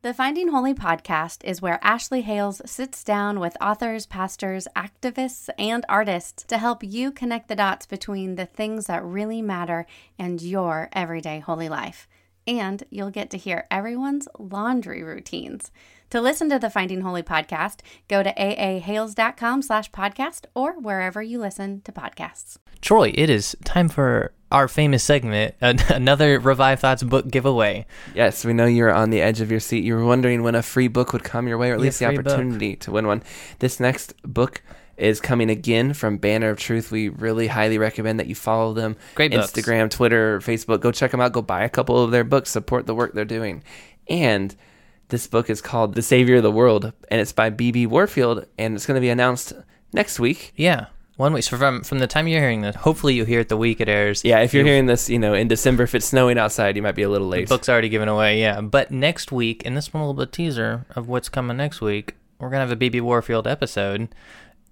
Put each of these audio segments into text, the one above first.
The Finding Holy podcast is where Ashley Hales sits down with authors, pastors, activists, and artists to help you connect the dots between the things that really matter and your everyday holy life. And you'll get to hear everyone's laundry routines. To listen to the Finding Holy podcast, go to aahales.com slash podcast or wherever you listen to podcasts. Troy, it is time for our famous segment, another Revive Thoughts book giveaway. Yes, we know you're on the edge of your seat. You were wondering when a free book would come your way, or at Yeah, least the free book. opportunity to win one. This next book is coming again from Banner of Truth. We really highly recommend that you follow them. Great books. Instagram, Twitter, Facebook. Go check them out. Go buy a couple of their books. Support the work they're doing. And this book is called The Savior of the World, and it's by B.B. Warfield, and it's going to be announced next week. Yeah, one week. So from from the time you're hearing this, hopefully you hear it the week it airs. Yeah, if you're hearing this, you know, in December, if it's snowing outside, you might be a little late. The book's already given away, yeah. But next week, and this one a little bit teaser of what's coming next week, we're gonna have a BB Warfield episode.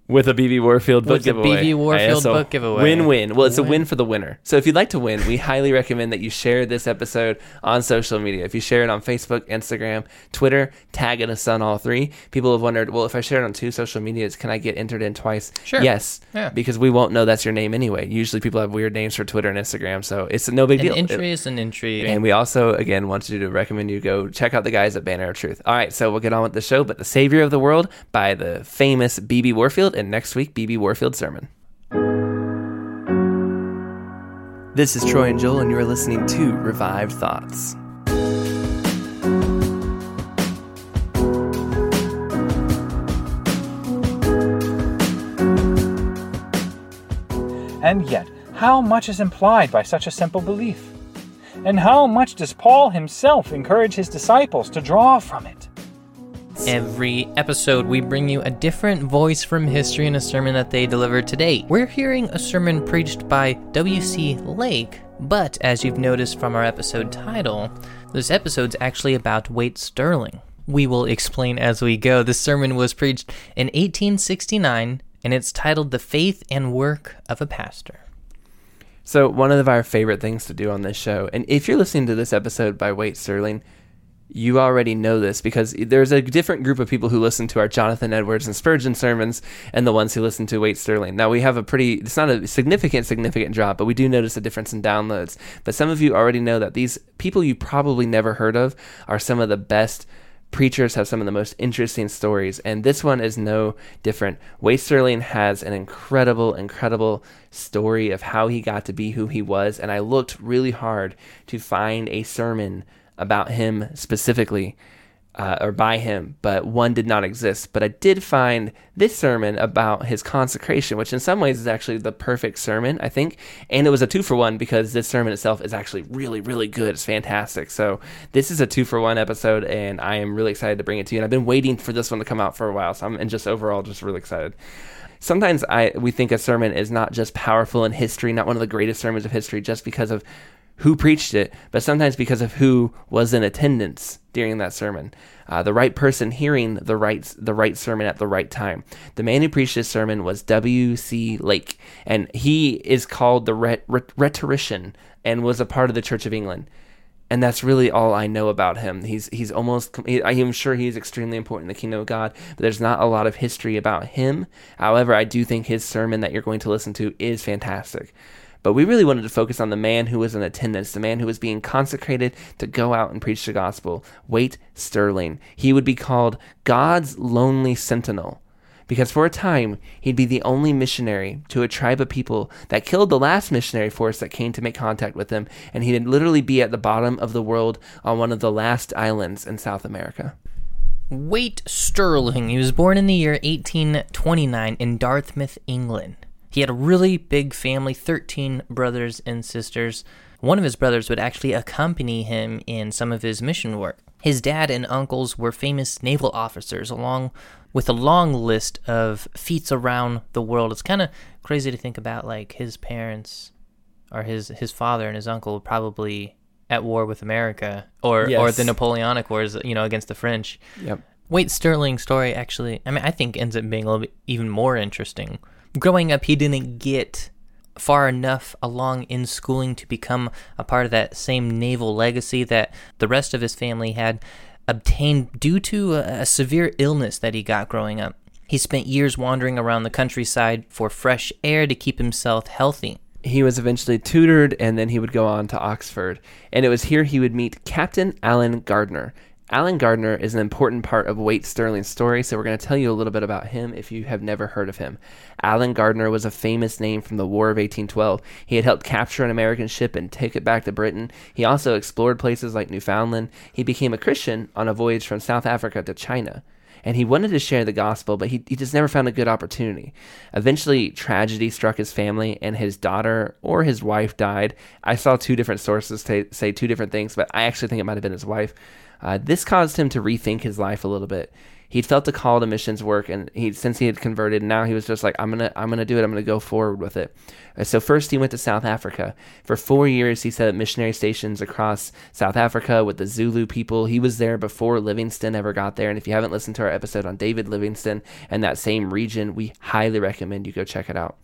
With a BB Warfield book With the giveaway. BB Warfield so book giveaway. Win-win. Well, it's a Win. win for the winner. So if you'd like to win, we highly recommend that you share this episode on social media. If you share it on Facebook, Instagram, Twitter, tag it us on all three. People have wondered, well, if I share it on two social medias, can I get entered in twice? Sure. Yes. Yeah. Because we won't know that's your name anyway. Usually people have weird names for Twitter and Instagram, so it's no big An deal. entry is an entry. And we also, again, want you to recommend you go check out the guys at Banner of Truth. All right, so we'll get on with the show. But The Savior of the World by the famous B.B. Warfield, and next week, B.B. Warfield Sermon. This is Troy and Joel, and you are listening to Revived Thoughts. And yet, how much is implied by such a simple belief? And how much does Paul himself encourage his disciples to draw from it? Every episode, we bring you a different voice from history and a sermon that they delivered today. We're hearing a sermon preached by W.C. Lake, but as you've noticed from our episode title, this episode's actually about Waite Stirling. We will explain as we go. This sermon was preached in 1869, and it's titled The Faith and Work of a Pastor. So, one of our favorite things to do on this show, and if you're listening to this episode by Waite Stirling, you already know this because there's a different group of people who listen to our Jonathan Edwards and Spurgeon sermons and the ones who listen to Waite Stirling. Now, we have a pretty, it's not a significant, significant drop, but we do notice a difference in downloads. But some of you already know that these people you probably never heard of are some of the best preachers have some of the most interesting stories, and this one is no different. Waite Stirling has an incredible, incredible story of how he got to be who he was, and I looked really hard to find a sermon about him specifically. Uh, or by him, but one did not exist. But I did find this sermon about his consecration, which in some ways is actually the perfect sermon, I think. And it was a two for one because this sermon itself is actually really, really good. It's fantastic. So this is a two for one episode, and I am really excited to bring it to you. And I've been waiting for this one to come out for a while, so I'm and just overall just really excited. Sometimes I we think a sermon is not just powerful in history, not one of the greatest sermons of history, just because of who preached it, but sometimes because of who was in attendance during that sermon. Uh, the right person hearing the right the right sermon at the right time. The man who preached this sermon was W. C. Lake, and he is called the rhetorician and was a part of the Church of England. And that's really all I know about him. He's he's almost. I am sure he's extremely important in the kingdom of God, but there's not a lot of history about him. However, I do think his sermon that you're going to listen to is fantastic. But we really wanted to focus on the man who was in attendance, the man who was being consecrated to go out and preach the gospel, Waite Stirling. He would be called God's lonely sentinel because for a time he'd be the only missionary to a tribe of people that killed the last missionary force that came to make contact with him, and he'd literally be at the bottom of the world on one of the last islands in South America. Waite Stirling. He was born in the year 1829 in Dartmouth, England. He had a really big family 13 brothers and sisters. One of his brothers would actually accompany him in some of his mission work. His dad and uncles were famous naval officers, along with a long list of feats around the world. It's kind of crazy to think about, like his parents, or his his father and his uncle, probably at war with America, or yes. or the Napoleonic Wars, you know, against the French. Yep. Waite Stirling's story actually, I mean, I think ends up being a little bit even more interesting growing up, he didn't get far enough along in schooling to become a part of that same naval legacy that the rest of his family had obtained due to a, severe illness that he got growing up. He spent years wandering around the countryside for fresh air to keep himself healthy. He was eventually tutored and then he would go on to Oxford. And it was here he would meet Captain Allen Gardiner, Allen Gardiner is an important part of Waite Stirling's story, so we're going to tell you a little bit about him if you have never heard of him. Allen Gardiner was a famous name from the War of 1812. He had helped capture an American ship and take it back to Britain. He also explored places like Newfoundland. He became a Christian on a voyage from South Africa to China. And he wanted to share the gospel, but he, he just never found a good opportunity. Eventually, tragedy struck his family, and his daughter or his wife died. I saw two different sources t- say two different things, but I actually think it might have been his wife. Uh, this caused him to rethink his life a little bit. He'd felt a call to missions work, and he since he had converted, now he was just like, "I'm gonna, I'm gonna do it. I'm gonna go forward with it." Uh, so first, he went to South Africa. For four years, he set up missionary stations across South Africa with the Zulu people. He was there before Livingstone ever got there. And if you haven't listened to our episode on David Livingstone and that same region, we highly recommend you go check it out.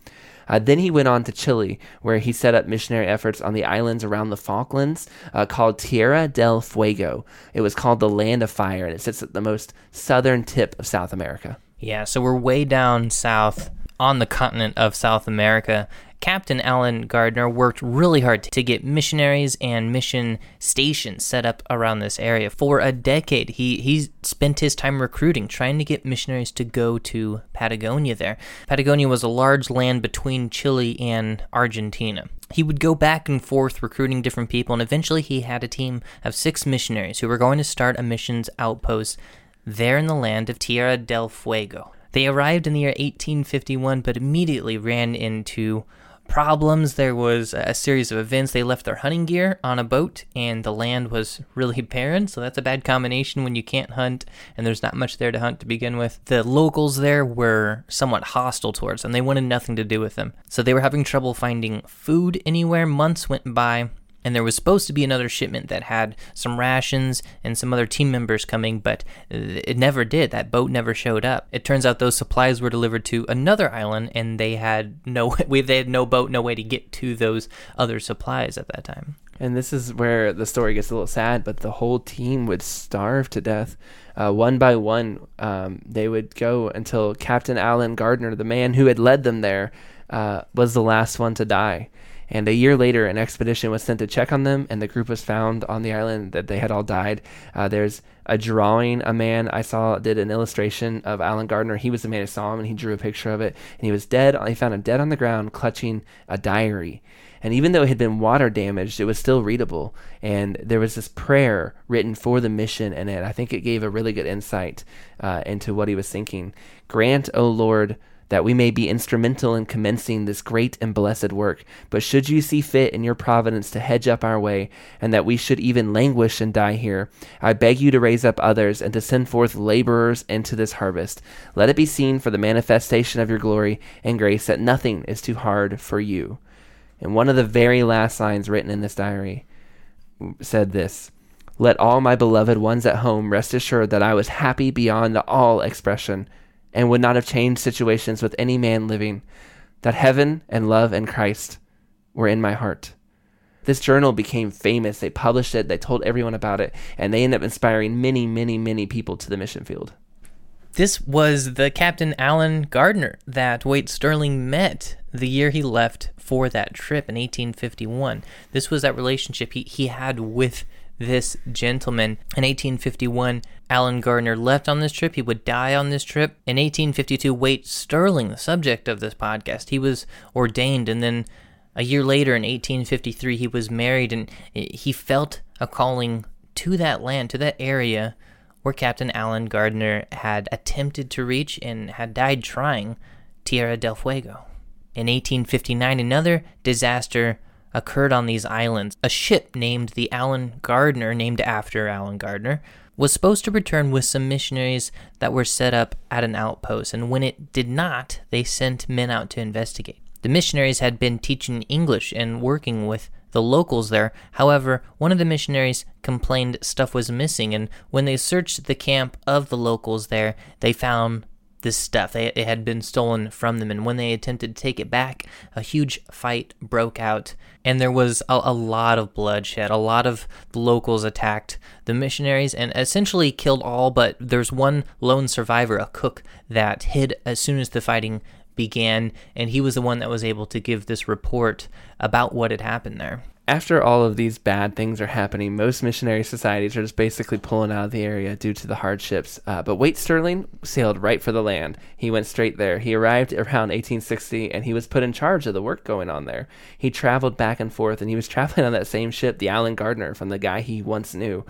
Uh, then he went on to Chile, where he set up missionary efforts on the islands around the Falklands uh, called Tierra del Fuego. It was called the Land of Fire, and it sits at the most southern tip of South America. Yeah, so we're way down south on the continent of South America, Captain Allen Gardiner worked really hard to get missionaries and mission stations set up around this area. For a decade, he, he spent his time recruiting, trying to get missionaries to go to Patagonia there. Patagonia was a large land between Chile and Argentina. He would go back and forth recruiting different people, and eventually he had a team of six missionaries who were going to start a missions outpost there in the land of Tierra del Fuego. They arrived in the year 1851, but immediately ran into problems. There was a series of events. They left their hunting gear on a boat, and the land was really barren. So that's a bad combination when you can't hunt and there's not much there to hunt to begin with. The locals there were somewhat hostile towards them. They wanted nothing to do with them. So they were having trouble finding food anywhere. Months went by and there was supposed to be another shipment that had some rations and some other team members coming, but it never did. That boat never showed up. It turns out those supplies were delivered to another island, and they had no they had no boat, no way to get to those other supplies at that time. And this is where the story gets a little sad, but the whole team would starve to death. Uh, one by one, um, they would go until Captain Allen Gardiner, the man who had led them there, uh, was the last one to die. And a year later, an expedition was sent to check on them, and the group was found on the island that they had all died. Uh, there's a drawing a man I saw did an illustration of Allen Gardiner. He was the man who saw him, and he drew a picture of it. And he was dead. He found him dead on the ground, clutching a diary. And even though it had been water damaged, it was still readable. And there was this prayer written for the mission in it. I think it gave a really good insight uh, into what he was thinking. Grant, O Lord, that we may be instrumental in commencing this great and blessed work. But should you see fit in your providence to hedge up our way, and that we should even languish and die here, I beg you to raise up others and to send forth laborers into this harvest. Let it be seen for the manifestation of your glory and grace that nothing is too hard for you. And one of the very last lines written in this diary said this Let all my beloved ones at home rest assured that I was happy beyond all expression and would not have changed situations with any man living, that heaven and love and Christ were in my heart. This journal became famous. They published it, they told everyone about it, and they ended up inspiring many, many, many people to the mission field. This was the Captain Allen Gardiner that Waite Stirling met the year he left for that trip in 1851. This was that relationship he, he had with this gentleman. In 1851, Allen Gardiner left on this trip. He would die on this trip. In 1852, Waite Stirling, the subject of this podcast, he was ordained. And then a year later, in 1853, he was married and he felt a calling to that land, to that area where Captain Allen Gardiner had attempted to reach and had died trying Tierra del Fuego. In 1859, another disaster occurred on these islands. A ship named the Allen Gardiner, named after Allen Gardiner, was supposed to return with some missionaries that were set up at an outpost, and when it did not, they sent men out to investigate. The missionaries had been teaching English and working with the locals there. However, one of the missionaries complained stuff was missing, and when they searched the camp of the locals there, they found this stuff. They, it had been stolen from them, and when they attempted to take it back, a huge fight broke out, and there was a, a lot of bloodshed. A lot of the locals attacked the missionaries and essentially killed all, but there's one lone survivor, a cook, that hid as soon as the fighting began, and he was the one that was able to give this report about what had happened there. After all of these bad things are happening, most missionary societies are just basically pulling out of the area due to the hardships. Uh, but Waite Stirling sailed right for the land. He went straight there. He arrived around 1860 and he was put in charge of the work going on there. He traveled back and forth and he was traveling on that same ship, the Allen Gardiner, from the guy he once knew.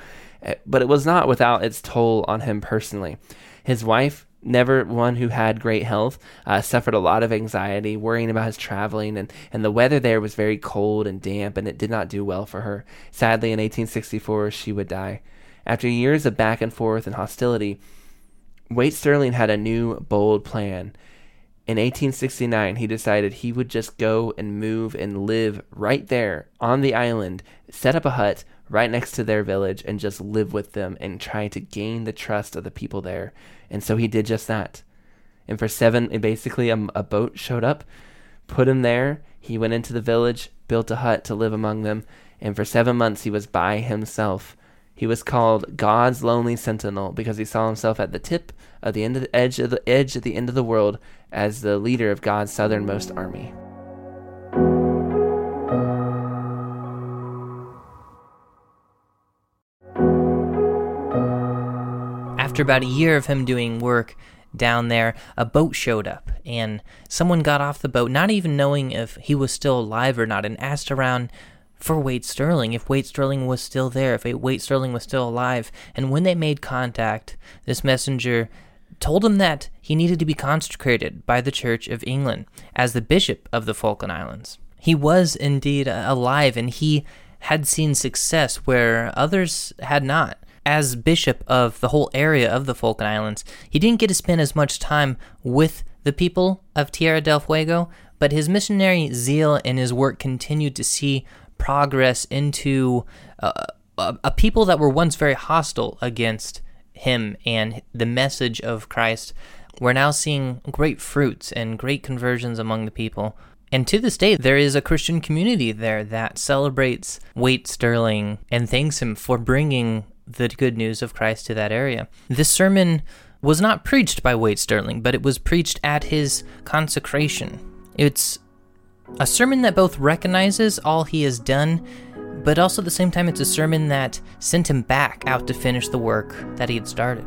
Uh, but it was not without its toll on him personally. His wife, never one who had great health, uh, suffered a lot of anxiety, worrying about his traveling, and, and the weather there was very cold and damp, and it did not do well for her. Sadly, in 1864, she would die. After years of back and forth and hostility, Waite Stirling had a new, bold plan. In 1869, he decided he would just go and move and live right there on the island, set up a hut right next to their village, and just live with them and try to gain the trust of the people there. And so he did just that. And for seven, basically, a, a boat showed up, put him there. He went into the village, built a hut to live among them, and for seven months he was by himself. He was called God's lonely sentinel because he saw himself at the tip of the end of the edge of the edge at the end of the world as the leader of God's southernmost army. After about a year of him doing work down there, a boat showed up, and someone got off the boat, not even knowing if he was still alive or not, and asked around for Wade Sterling, if Wade Sterling was still there, if Wade Sterling was still alive. And when they made contact, this messenger told him that he needed to be consecrated by the Church of England as the Bishop of the Falkland Islands. He was indeed alive, and he had seen success where others had not as bishop of the whole area of the Falkland Islands, he didn't get to spend as much time with the people of Tierra del Fuego, but his missionary zeal and his work continued to see progress into uh, a, a people that were once very hostile against him and the message of Christ. We're now seeing great fruits and great conversions among the people. And to this day, there is a Christian community there that celebrates Waite Stirling and thanks him for bringing the good news of Christ to that area. This sermon was not preached by Wade Sterling, but it was preached at his consecration. It's a sermon that both recognizes all he has done, but also at the same time, it's a sermon that sent him back out to finish the work that he had started.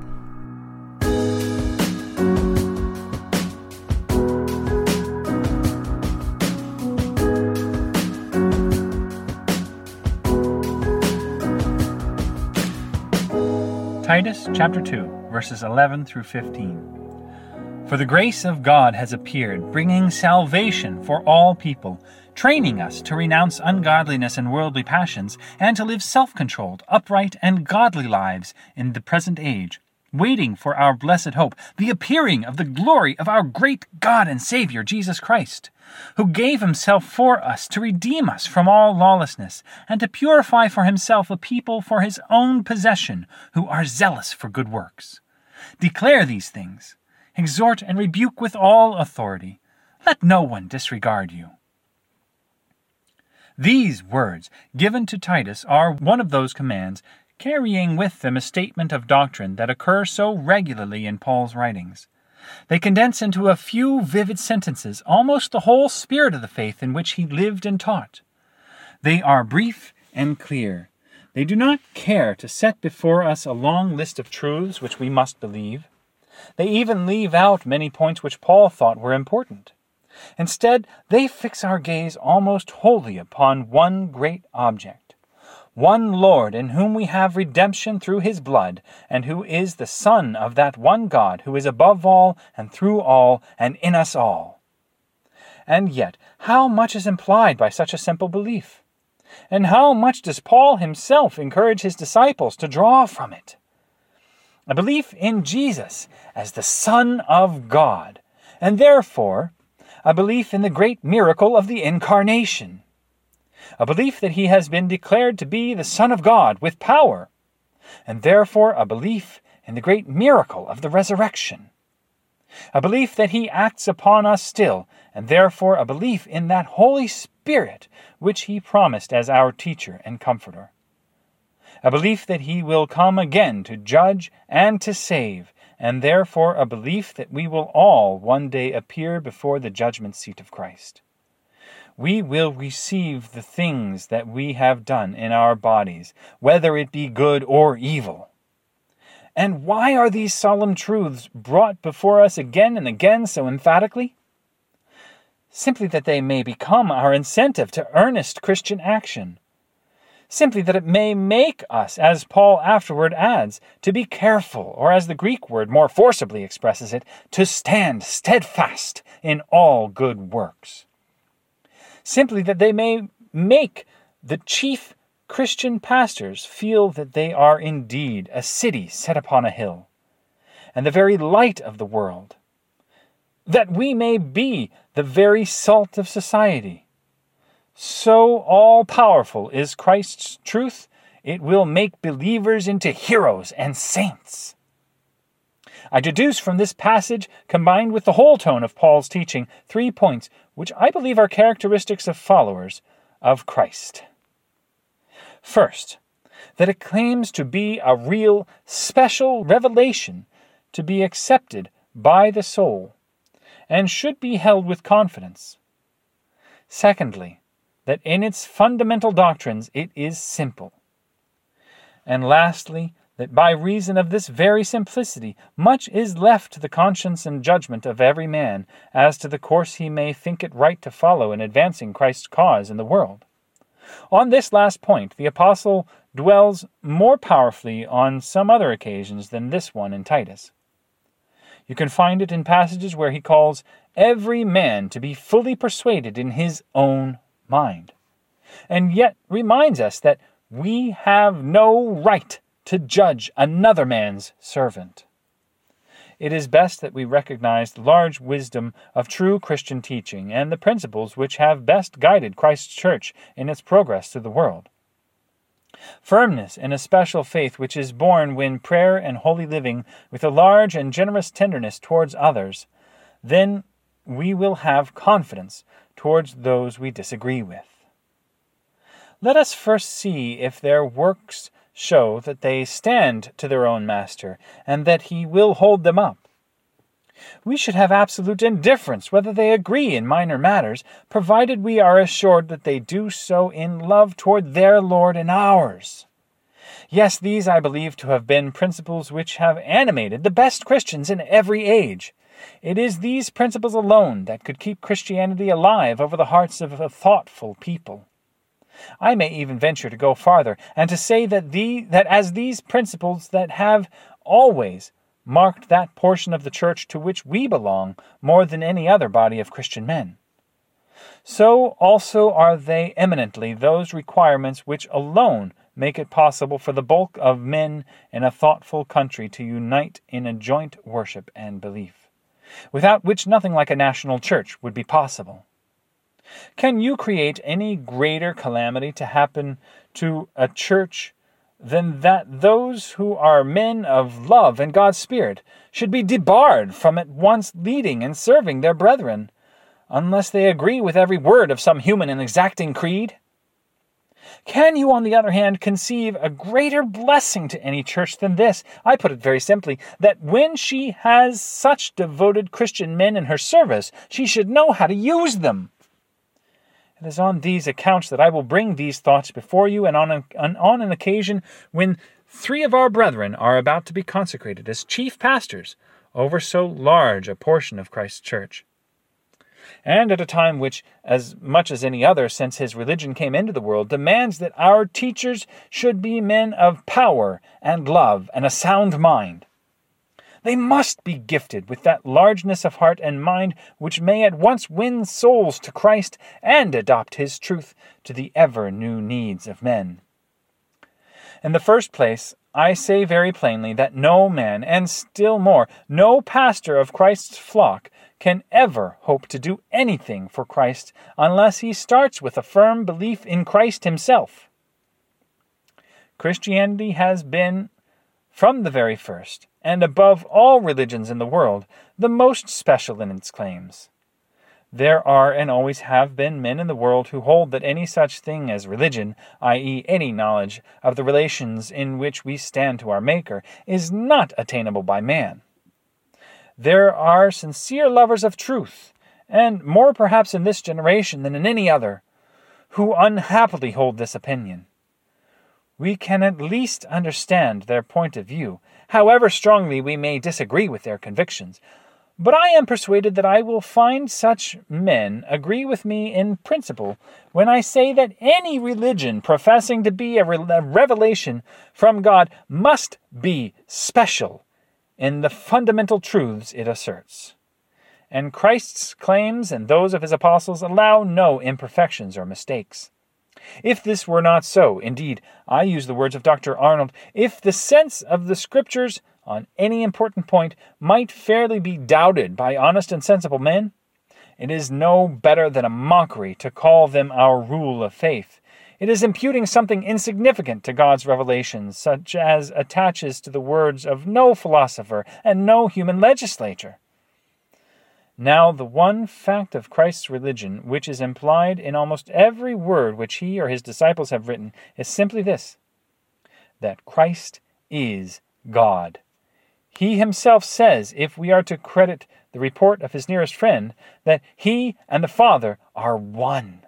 Titus chapter 2, verses 11 through 15. For the grace of God has appeared, bringing salvation for all people, training us to renounce ungodliness and worldly passions, and to live self controlled, upright, and godly lives in the present age, waiting for our blessed hope, the appearing of the glory of our great God and Savior, Jesus Christ, who gave himself for us to redeem us from all lawlessness, and to purify for himself a people for his own possession, who are zealous for good works. Declare these things, exhort and rebuke with all authority. Let no one disregard you. These words given to Titus are one of those commands carrying with them a statement of doctrine that occurs so regularly in Paul's writings. They condense into a few vivid sentences almost the whole spirit of the faith in which he lived and taught. They are brief and clear. They do not care to set before us a long list of truths which we must believe. They even leave out many points which Paul thought were important. Instead, they fix our gaze almost wholly upon one great object one Lord, in whom we have redemption through his blood, and who is the Son of that one God who is above all, and through all, and in us all. And yet, how much is implied by such a simple belief? And how much does Paul himself encourage his disciples to draw from it? A belief in Jesus as the Son of God, and therefore a belief in the great miracle of the Incarnation a belief that he has been declared to be the Son of God with power, and therefore a belief in the great miracle of the resurrection. A belief that he acts upon us still, and therefore a belief in that Holy Spirit which he promised as our teacher and comforter. A belief that he will come again to judge and to save, and therefore a belief that we will all one day appear before the judgment seat of Christ we will receive the things that we have done in our bodies, whether it be good or evil. And why are these solemn truths brought before us again and again so emphatically? Simply that they may become our incentive to earnest Christian action. Simply that it may make us, as Paul afterward adds, to be careful, or as the Greek word more forcibly expresses it, to stand steadfast in all good works simply that they may make the chief Christian pastors feel that they are indeed a city set upon a hill, and the very light of the world, that we may be the very salt of society. So all powerful is Christ's truth, it will make believers into heroes and saints. I deduce from this passage, combined with the whole tone of Paul's teaching, three points which I believe are characteristics of followers of Christ. First, that it claims to be a real, special revelation to be accepted by the soul and should be held with confidence. Secondly, that in its fundamental doctrines it is simple. And lastly, that by reason of this very simplicity much is left to the conscience and judgment of every man as to the course he may think it right to follow in advancing Christ's cause in the world. On this last point, the Apostle dwells more powerfully on some other occasions than this one in Titus. You can find it in passages where he calls every man to be fully persuaded in his own mind, and yet reminds us that we have no right to judge another man's servant. It is best that we recognize the large wisdom of true Christian teaching and the principles which have best guided Christ's church in its progress through the world. Firmness in a special faith which is born when prayer and holy living with a large and generous tenderness towards others, then we will have confidence towards those we disagree with. Let us first see if their works show that they stand to their own master, and that he will hold them up. We should have absolute indifference whether they agree in minor matters, provided we are assured that they do so in love toward their Lord and ours. Yes, these I believe to have been principles which have animated the best Christians in every age. It is these principles alone that could keep Christianity alive over the hearts of a thoughtful people. I may even venture to go farther and to say that the that as these principles that have always marked that portion of the church to which we belong more than any other body of Christian men. So also are they eminently those requirements which alone make it possible for the bulk of men in a thoughtful country to unite in a joint worship and belief, without which nothing like a national church would be possible. Can you create any greater calamity to happen to a church than that those who are men of love and God's Spirit should be debarred from at once leading and serving their brethren, unless they agree with every word of some human and exacting creed? Can you, on the other hand, conceive a greater blessing to any church than this? I put it very simply that when she has such devoted Christian men in her service, she should know how to use them. It is on these accounts that I will bring these thoughts before you, and on an, on an occasion when three of our brethren are about to be consecrated as chief pastors over so large a portion of Christ's church. And at a time which, as much as any other since his religion came into the world, demands that our teachers should be men of power and love and a sound mind. They must be gifted with that largeness of heart and mind which may at once win souls to Christ and adopt His truth to the ever new needs of men. In the first place, I say very plainly that no man, and still more, no pastor of Christ's flock, can ever hope to do anything for Christ unless he starts with a firm belief in Christ Himself. Christianity has been, from the very first, and above all religions in the world, the most special in its claims. There are and always have been men in the world who hold that any such thing as religion, i.e., any knowledge of the relations in which we stand to our Maker, is not attainable by man. There are sincere lovers of truth, and more perhaps in this generation than in any other, who unhappily hold this opinion. We can at least understand their point of view, however strongly we may disagree with their convictions. But I am persuaded that I will find such men agree with me in principle when I say that any religion professing to be a, revelation from God must be special in the fundamental truths it asserts. And Christ's claims and those of his apostles allow no imperfections or mistakes. If this were not so, indeed, I use the words of Dr. Arnold, if the sense of the Scriptures on any important point might fairly be doubted by honest and sensible men, it is no better than a mockery to call them our rule of faith. It is imputing something insignificant to God's revelations, such as attaches to the words of no philosopher and no human legislator. Now, the one fact of Christ's religion, which is implied in almost every word which he or his disciples have written, is simply this that Christ is God. He himself says, if we are to credit the report of his nearest friend, that he and the Father are one.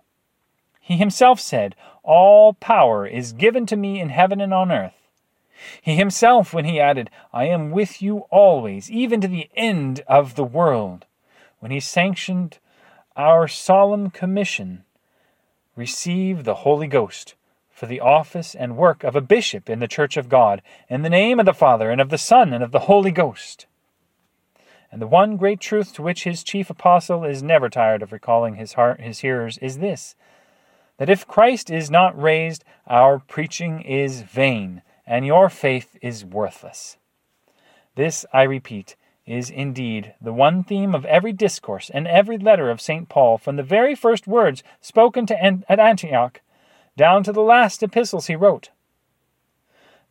He himself said, All power is given to me in heaven and on earth. He himself, when he added, I am with you always, even to the end of the world, when he sanctioned our solemn commission, receive the Holy Ghost for the office and work of a bishop in the church of God, in the name of the Father, and of the Son, and of the Holy Ghost. And the one great truth to which his chief apostle is never tired of recalling his, heart, his hearers is this that if Christ is not raised, our preaching is vain, and your faith is worthless. This, I repeat, is indeed the one theme of every discourse and every letter of St. Paul, from the very first words spoken to at Antioch down to the last epistles he wrote.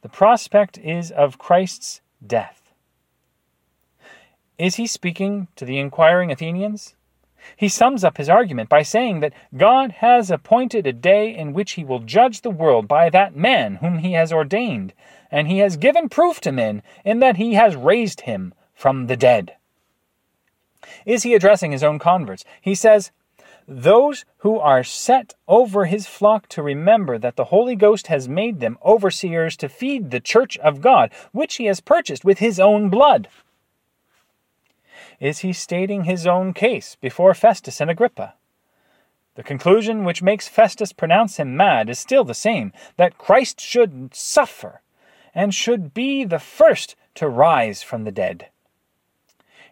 The prospect is of Christ's death. Is he speaking to the inquiring Athenians? He sums up his argument by saying that God has appointed a day in which he will judge the world by that man whom he has ordained, and he has given proof to men in that he has raised him from the dead. Is he addressing his own converts? He says, Those who are set over his flock to remember that the Holy Ghost has made them overseers to feed the church of God, which he has purchased with his own blood. Is he stating his own case before Festus and Agrippa? The conclusion which makes Festus pronounce him mad is still the same that Christ should suffer and should be the first to rise from the dead.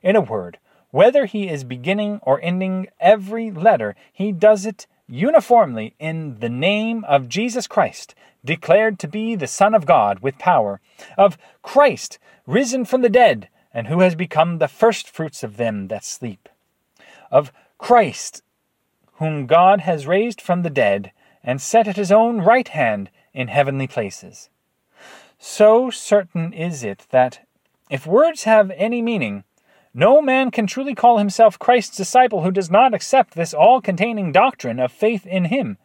In a word, whether he is beginning or ending every letter, he does it uniformly in the name of Jesus Christ, declared to be the Son of God with power, of Christ risen from the dead, and who has become the firstfruits of them that sleep, of Christ, whom God has raised from the dead and set at his own right hand in heavenly places. So certain is it that, if words have any meaning, no man can truly call himself Christ's disciple who does not accept this all containing doctrine of faith in him,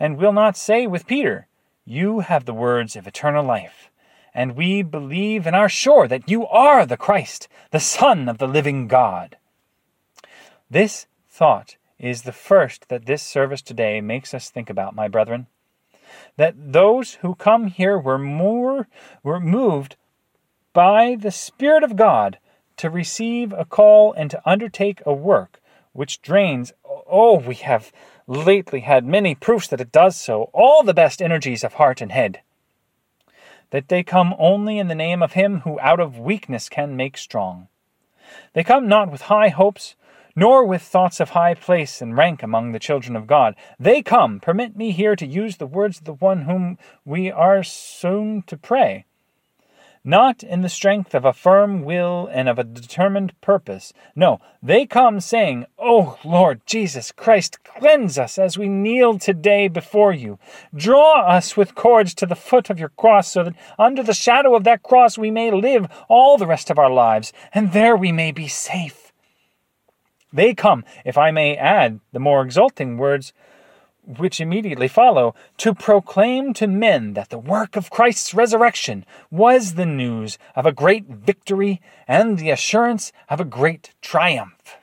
and will not say with Peter, You have the words of eternal life, and we believe and are sure that you are the Christ, the Son of the living God. This thought is the first that this service today makes us think about, my brethren. That those who come here were more were moved by the Spirit of God to receive a call and to undertake a work which drains oh we have lately had many proofs that it does so all the best energies of heart and head that they come only in the name of him who out of weakness can make strong they come not with high hopes nor with thoughts of high place and rank among the children of God. They come, permit me here to use the words of the one whom we are soon to pray. Not in the strength of a firm will and of a determined purpose. No, they come saying, O Lord Jesus Christ, cleanse us as we kneel today before you. Draw us with cords to the foot of your cross, so that under the shadow of that cross we may live all the rest of our lives, and there we may be safe. They come, if I may add the more exulting words which immediately follow, to proclaim to men that the work of Christ's resurrection was the news of a great victory and the assurance of a great triumph.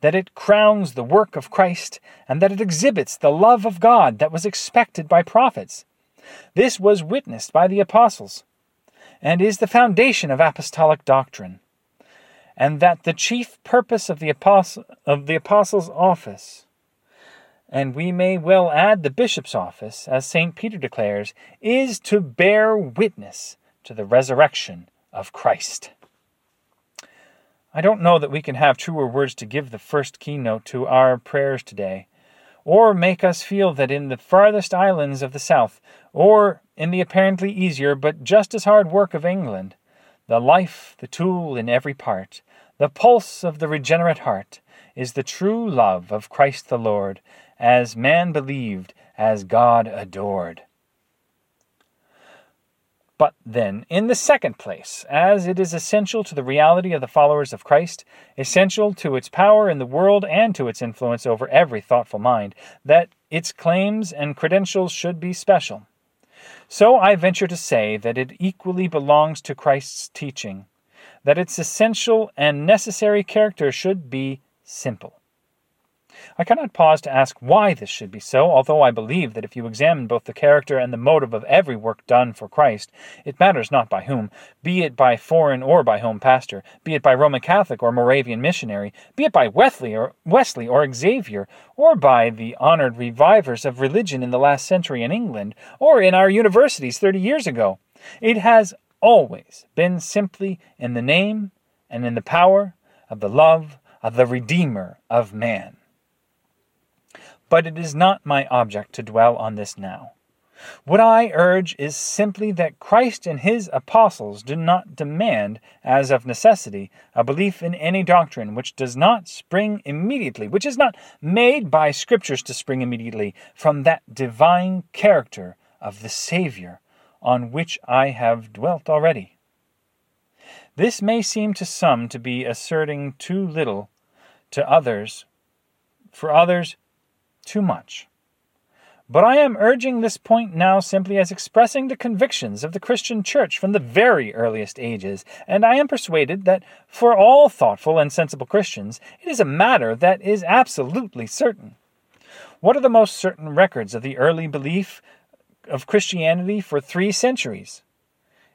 That it crowns the work of Christ and that it exhibits the love of God that was expected by prophets. This was witnessed by the apostles and is the foundation of apostolic doctrine and that the chief purpose of the, apostle, of the apostles' office, and we may well add the bishop's office, as St. Peter declares, is to bear witness to the resurrection of Christ. I don't know that we can have truer words to give the first keynote to our prayers today, or make us feel that in the farthest islands of the south, or in the apparently easier but just as hard work of England, the life, the tool in every part, the pulse of the regenerate heart is the true love of Christ the Lord, as man believed, as God adored. But then, in the second place, as it is essential to the reality of the followers of Christ, essential to its power in the world and to its influence over every thoughtful mind, that its claims and credentials should be special. So I venture to say that it equally belongs to Christ's teaching that its essential and necessary character should be simple. I cannot pause to ask why this should be so, although I believe that if you examine both the character and the motive of every work done for Christ, it matters not by whom, be it by foreign or by home pastor, be it by Roman Catholic or Moravian missionary, be it by Wesley or Wesley or Xavier, or by the honored revivers of religion in the last century in England, or in our universities thirty years ago. It has always been simply in the name and in the power of the love of the Redeemer of man. But it is not my object to dwell on this now. What I urge is simply that Christ and his apostles do not demand, as of necessity, a belief in any doctrine which does not spring immediately, which is not made by Scriptures to spring immediately from that divine character of the Savior on which I have dwelt already. This may seem to some to be asserting too little, to others, for others, too much. But I am urging this point now simply as expressing the convictions of the Christian Church from the very earliest ages, and I am persuaded that for all thoughtful and sensible Christians it is a matter that is absolutely certain. What are the most certain records of the early belief of Christianity for three centuries.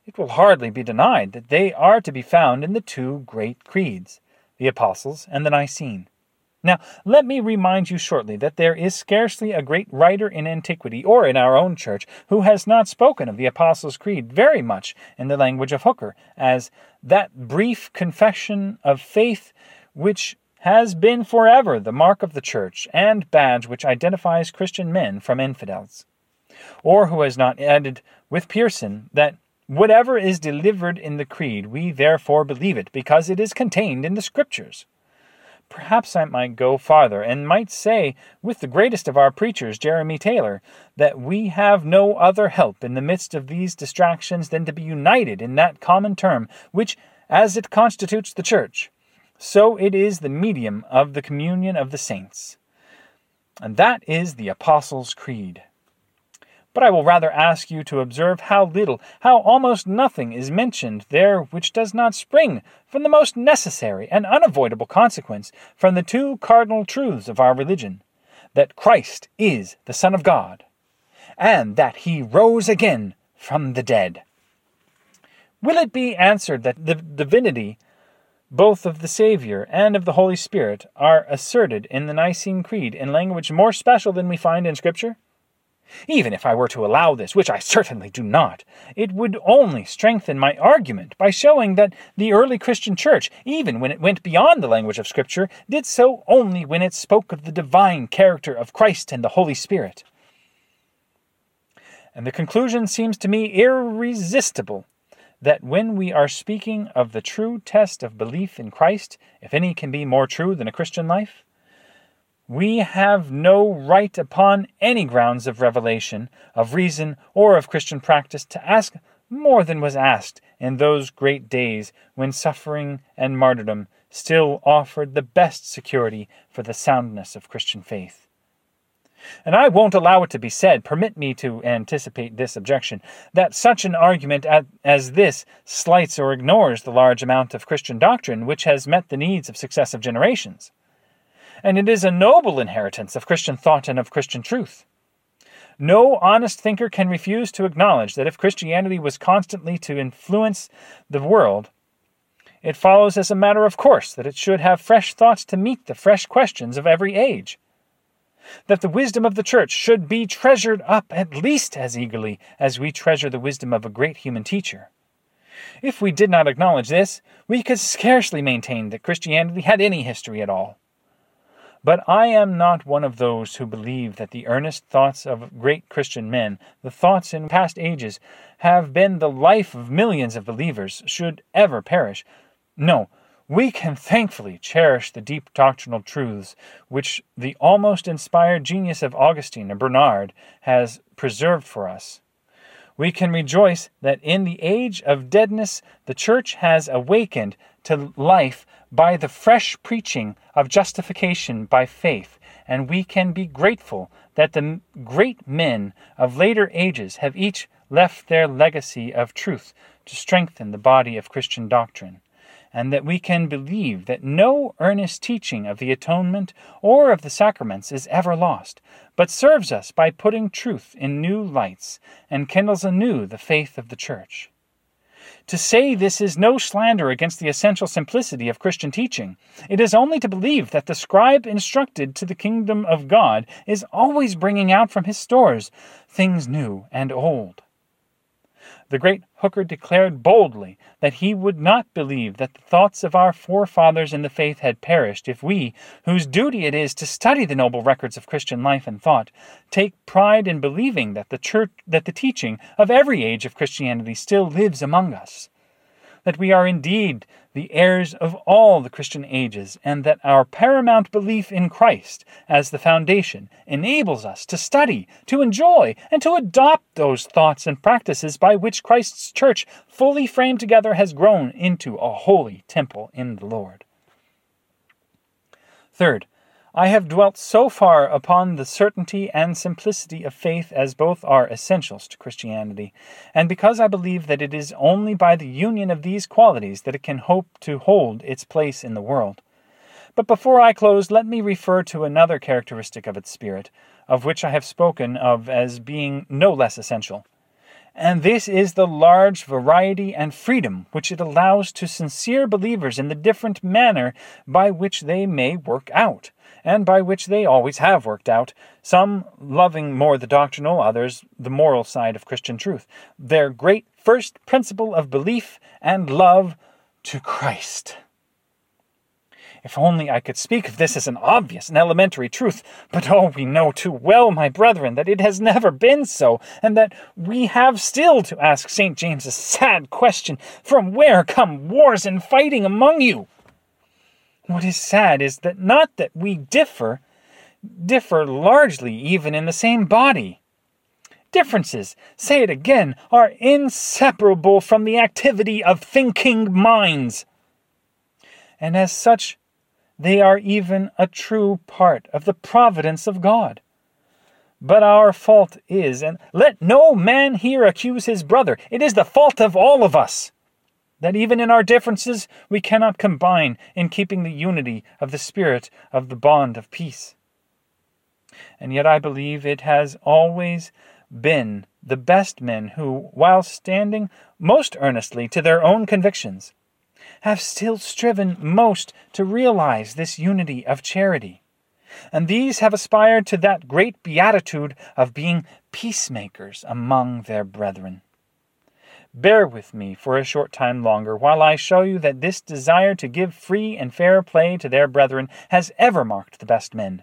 It will hardly be denied that they are to be found in the two great creeds, the Apostles' and the Nicene. Now, let me remind you shortly that there is scarcely a great writer in antiquity or in our own church who has not spoken of the Apostles' Creed very much in the language of Hooker as that brief confession of faith which has been forever the mark of the Church and badge which identifies Christian men from infidels. Or who has not added with Pearson that whatever is delivered in the Creed, we therefore believe it, because it is contained in the Scriptures. Perhaps I might go farther and might say, with the greatest of our preachers, Jeremy Taylor, that we have no other help in the midst of these distractions than to be united in that common term which, as it constitutes the Church, so it is the medium of the communion of the saints. And that is the Apostles' Creed. But I will rather ask you to observe how little, how almost nothing is mentioned there which does not spring from the most necessary and unavoidable consequence from the two cardinal truths of our religion that Christ is the Son of God, and that he rose again from the dead. Will it be answered that the divinity both of the Savior and of the Holy Spirit are asserted in the Nicene Creed in language more special than we find in Scripture? Even if I were to allow this, which I certainly do not, it would only strengthen my argument by showing that the early Christian Church, even when it went beyond the language of Scripture, did so only when it spoke of the divine character of Christ and the Holy Spirit. And the conclusion seems to me irresistible that when we are speaking of the true test of belief in Christ, if any can be more true than a Christian life, we have no right upon any grounds of revelation, of reason, or of Christian practice to ask more than was asked in those great days when suffering and martyrdom still offered the best security for the soundness of Christian faith. And I won't allow it to be said, permit me to anticipate this objection, that such an argument as this slights or ignores the large amount of Christian doctrine which has met the needs of successive generations. And it is a noble inheritance of Christian thought and of Christian truth. No honest thinker can refuse to acknowledge that if Christianity was constantly to influence the world, it follows as a matter of course that it should have fresh thoughts to meet the fresh questions of every age that the wisdom of the church should be treasured up at least as eagerly as we treasure the wisdom of a great human teacher. If we did not acknowledge this, we could scarcely maintain that Christianity had any history at all. But I am not one of those who believe that the earnest thoughts of great Christian men, the thoughts in past ages, have been the life of millions of believers, should ever perish. No, we can thankfully cherish the deep doctrinal truths which the almost inspired genius of Augustine and Bernard has preserved for us. We can rejoice that in the age of deadness the Church has awakened to life by the fresh preaching of justification by faith, and we can be grateful that the great men of later ages have each left their legacy of truth to strengthen the body of Christian doctrine and that we can believe that no earnest teaching of the atonement or of the sacraments is ever lost, but serves us by putting truth in new lights and kindles anew the faith of the Church. To say this is no slander against the essential simplicity of Christian teaching. It is only to believe that the scribe instructed to the kingdom of God is always bringing out from his stores things new and old the great Hooker declared boldly that he would not believe that the thoughts of our forefathers in the faith had perished if we, whose duty it is to study the noble records of Christian life and thought, take pride in believing that the church that the teaching of every age of Christianity still lives among us that we are indeed the heirs of all the Christian ages, and that our paramount belief in Christ as the foundation enables us to study, to enjoy, and to adopt those thoughts and practices by which Christ's church, fully framed together, has grown into a holy temple in the Lord. Third, I have dwelt so far upon the certainty and simplicity of faith as both are essentials to Christianity, and because I believe that it is only by the union of these qualities that it can hope to hold its place in the world. But before I close, let me refer to another characteristic of its spirit, of which I have spoken of as being no less essential. And this is the large variety and freedom which it allows to sincere believers in the different manner by which they may work out and by which they always have worked out, some loving more the doctrinal, others the moral side of Christian truth, their great first principle of belief and love to Christ. If only I could speak of this as an obvious and elementary truth, but oh, we know too well, my brethren, that it has never been so, and that we have still to ask St. James a sad question From where come wars and fighting among you? What is sad is that not that we differ, differ largely even in the same body. Differences, say it again, are inseparable from the activity of thinking minds. And as such, they are even a true part of the providence of God. But our fault is, and let no man here accuse his brother, it is the fault of all of us that even in our differences we cannot combine in keeping the unity of the spirit of the bond of peace. And yet I believe it has always been the best men who, while standing most earnestly to their own convictions, have still striven most to realize this unity of charity. And these have aspired to that great beatitude of being peacemakers among their brethren. Bear with me for a short time longer while I show you that this desire to give free and fair play to their brethren has ever marked the best men,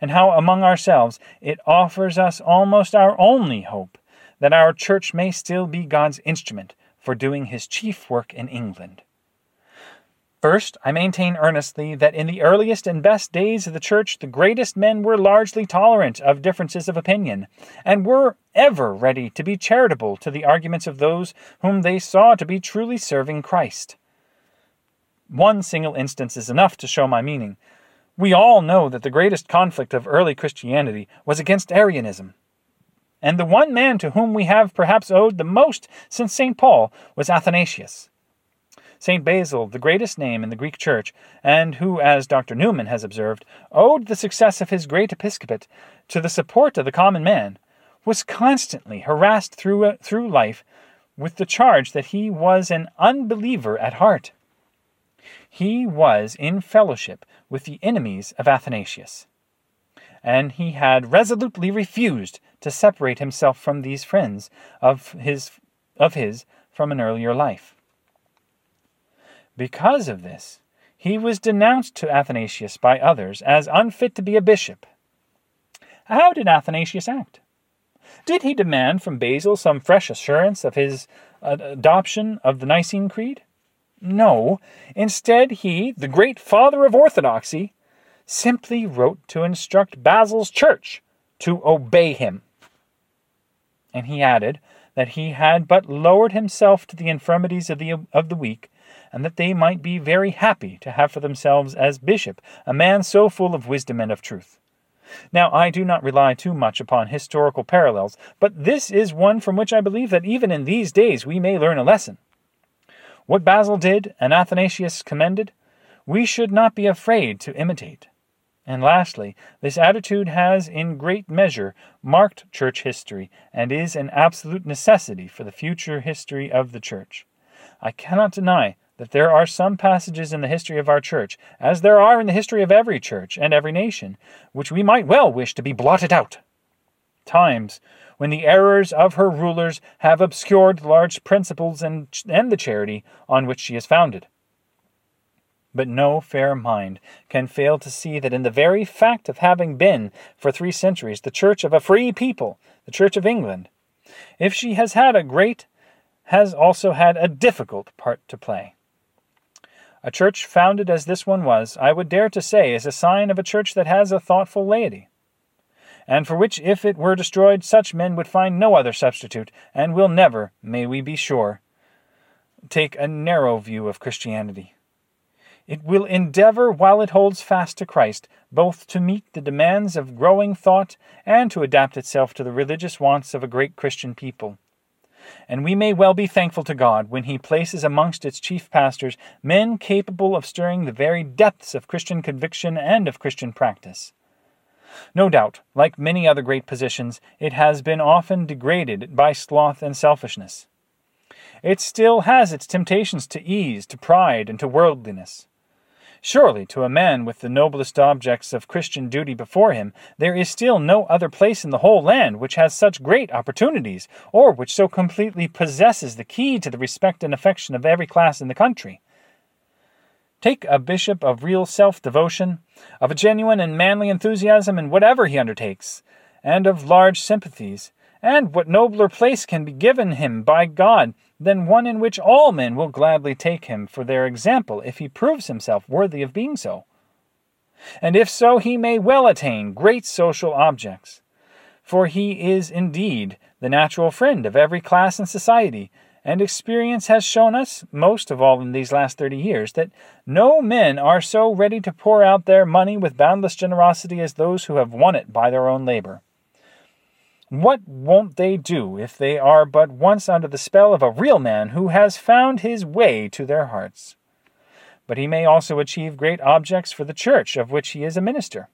and how among ourselves it offers us almost our only hope that our church may still be God's instrument for doing his chief work in England. First, I maintain earnestly that in the earliest and best days of the Church, the greatest men were largely tolerant of differences of opinion, and were ever ready to be charitable to the arguments of those whom they saw to be truly serving Christ. One single instance is enough to show my meaning. We all know that the greatest conflict of early Christianity was against Arianism. And the one man to whom we have perhaps owed the most since St. Paul was Athanasius. St. Basil, the greatest name in the Greek Church, and who, as Dr. Newman has observed, owed the success of his great episcopate to the support of the common man, was constantly harassed through, uh, through life with the charge that he was an unbeliever at heart. He was in fellowship with the enemies of Athanasius, and he had resolutely refused to separate himself from these friends of his, of his from an earlier life. Because of this, he was denounced to Athanasius by others as unfit to be a bishop. How did Athanasius act? Did he demand from Basil some fresh assurance of his adoption of the Nicene Creed? No. Instead, he, the great father of orthodoxy, simply wrote to instruct Basil's church to obey him. And he added that he had but lowered himself to the infirmities of the, of the weak and that they might be very happy to have for themselves as bishop a man so full of wisdom and of truth. Now, I do not rely too much upon historical parallels, but this is one from which I believe that even in these days we may learn a lesson. What Basil did and Athanasius commended, we should not be afraid to imitate. And lastly, this attitude has in great measure marked church history and is an absolute necessity for the future history of the church. I cannot deny that there are some passages in the history of our church, as there are in the history of every church and every nation, which we might well wish to be blotted out. Times when the errors of her rulers have obscured large principles and, and the charity on which she is founded. But no fair mind can fail to see that in the very fact of having been, for three centuries, the church of a free people, the Church of England, if she has had a great, has also had a difficult part to play. A church founded as this one was, I would dare to say, is a sign of a church that has a thoughtful laity, and for which, if it were destroyed, such men would find no other substitute, and will never, may we be sure, take a narrow view of Christianity. It will endeavor, while it holds fast to Christ, both to meet the demands of growing thought and to adapt itself to the religious wants of a great Christian people and we may well be thankful to God when He places amongst its chief pastors men capable of stirring the very depths of Christian conviction and of Christian practice. No doubt, like many other great positions, it has been often degraded by sloth and selfishness. It still has its temptations to ease, to pride, and to worldliness. Surely, to a man with the noblest objects of Christian duty before him, there is still no other place in the whole land which has such great opportunities, or which so completely possesses the key to the respect and affection of every class in the country. Take a bishop of real self devotion, of a genuine and manly enthusiasm in whatever he undertakes, and of large sympathies, and what nobler place can be given him by God than one in which all men will gladly take him for their example if he proves himself worthy of being so? And if so, he may well attain great social objects. For he is indeed the natural friend of every class in society, and experience has shown us, most of all in these last thirty years, that no men are so ready to pour out their money with boundless generosity as those who have won it by their own labor. What won't they do if they are but once under the spell of a real man who has found his way to their hearts? But he may also achieve great objects for the church of which he is a minister.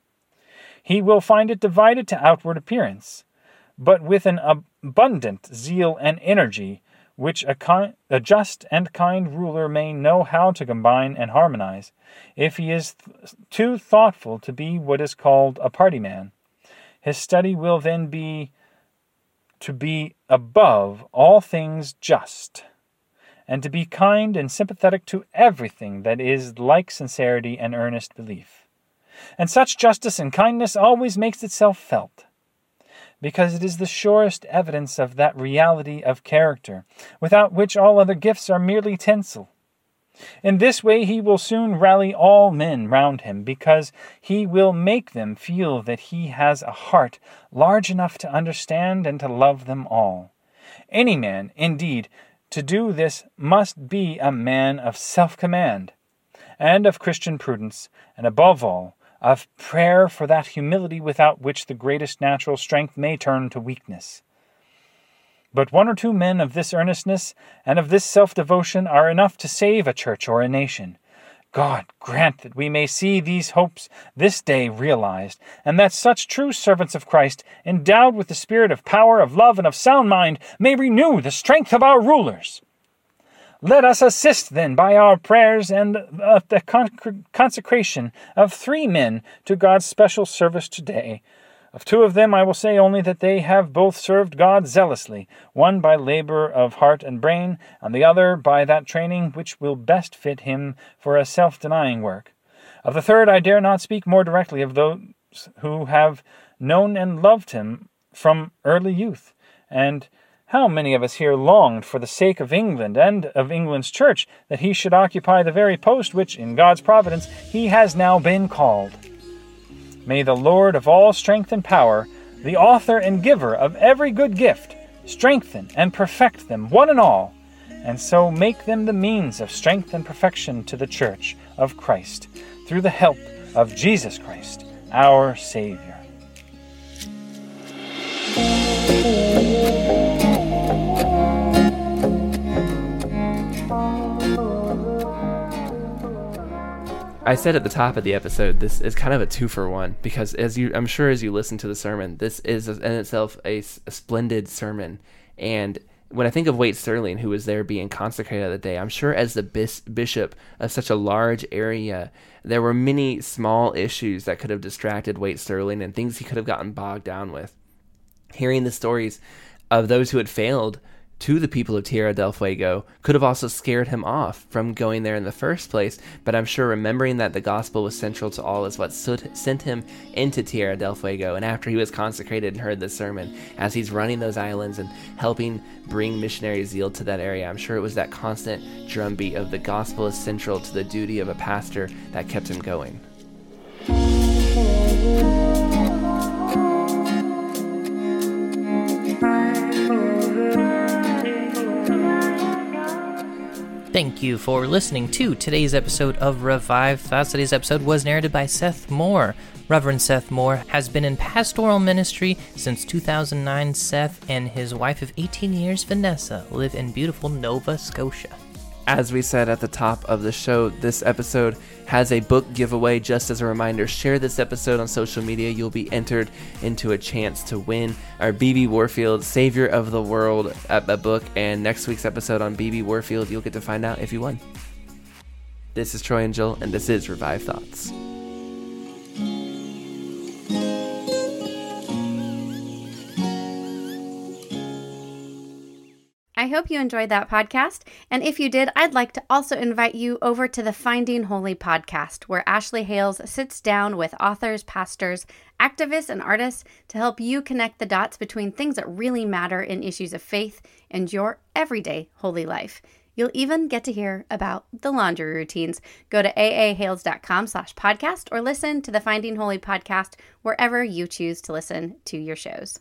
He will find it divided to outward appearance, but with an abundant zeal and energy which a, kind, a just and kind ruler may know how to combine and harmonize, if he is th- too thoughtful to be what is called a party man. His study will then be to be above all things just, and to be kind and sympathetic to everything that is like sincerity and earnest belief. And such justice and kindness always makes itself felt, because it is the surest evidence of that reality of character, without which all other gifts are merely tinsel. In this way he will soon rally all men round him, because he will make them feel that he has a heart large enough to understand and to love them all. Any man, indeed, to do this must be a man of self command, and of Christian prudence, and above all, of prayer for that humility without which the greatest natural strength may turn to weakness. But one or two men of this earnestness and of this self devotion are enough to save a church or a nation. God grant that we may see these hopes this day realized, and that such true servants of Christ, endowed with the spirit of power, of love, and of sound mind, may renew the strength of our rulers. Let us assist then by our prayers and uh, the consecration of three men to God's special service today of two of them I will say only that they have both served God zealously, one by labor of heart and brain, and the other by that training which will best fit him for a self denying work. Of the third I dare not speak more directly of those who have known and loved him from early youth, and how many of us here longed for the sake of England and of England's church that he should occupy the very post which, in God's providence, he has now been called. May the Lord of all strength and power, the author and giver of every good gift, strengthen and perfect them one and all, and so make them the means of strength and perfection to the church of Christ, through the help of Jesus Christ, our Savior. I said at the top of the episode, this is kind of a two for one because, as you, I'm sure, as you listen to the sermon, this is in itself a, a splendid sermon. And when I think of Waite Stirling, who was there being consecrated that day, I'm sure as the bis- bishop of such a large area, there were many small issues that could have distracted Waite Stirling and things he could have gotten bogged down with. Hearing the stories of those who had failed to the people of Tierra del Fuego could have also scared him off from going there in the first place, but I'm sure remembering that the gospel was central to all is what sent him into Tierra del Fuego. And after he was consecrated and heard the sermon, as he's running those islands and helping bring missionary zeal to that area, I'm sure it was that constant drumbeat of the gospel is central to the duty of a pastor that kept him going. Thank you for listening to today's episode of Revive Thoughts. Today's episode was narrated by Seth Moore. Reverend Seth Moore has been in pastoral ministry since 2009. Seth and his wife of 18 years, Vanessa, live in beautiful Nova Scotia. As we said at the top of the show, this episode has a book giveaway. Just as a reminder, share this episode on social media. You'll be entered into a chance to win our B.B. Warfield Savior of the World at a book. And next week's episode on B.B. Warfield, you'll get to find out if you won. This is Troy and Jill, and this is Revive Thoughts. Hope you enjoyed that podcast. And if you did, I'd like to also invite you over to the Finding Holy podcast, where Ashley Hales sits down with authors, pastors, activists, and artists to help you connect the dots between things that really matter in issues of faith and your everyday holy life. You'll even get to hear about the laundry routines. Go to aahales.com slash podcast or listen to the Finding Holy podcast wherever you choose to listen to your shows.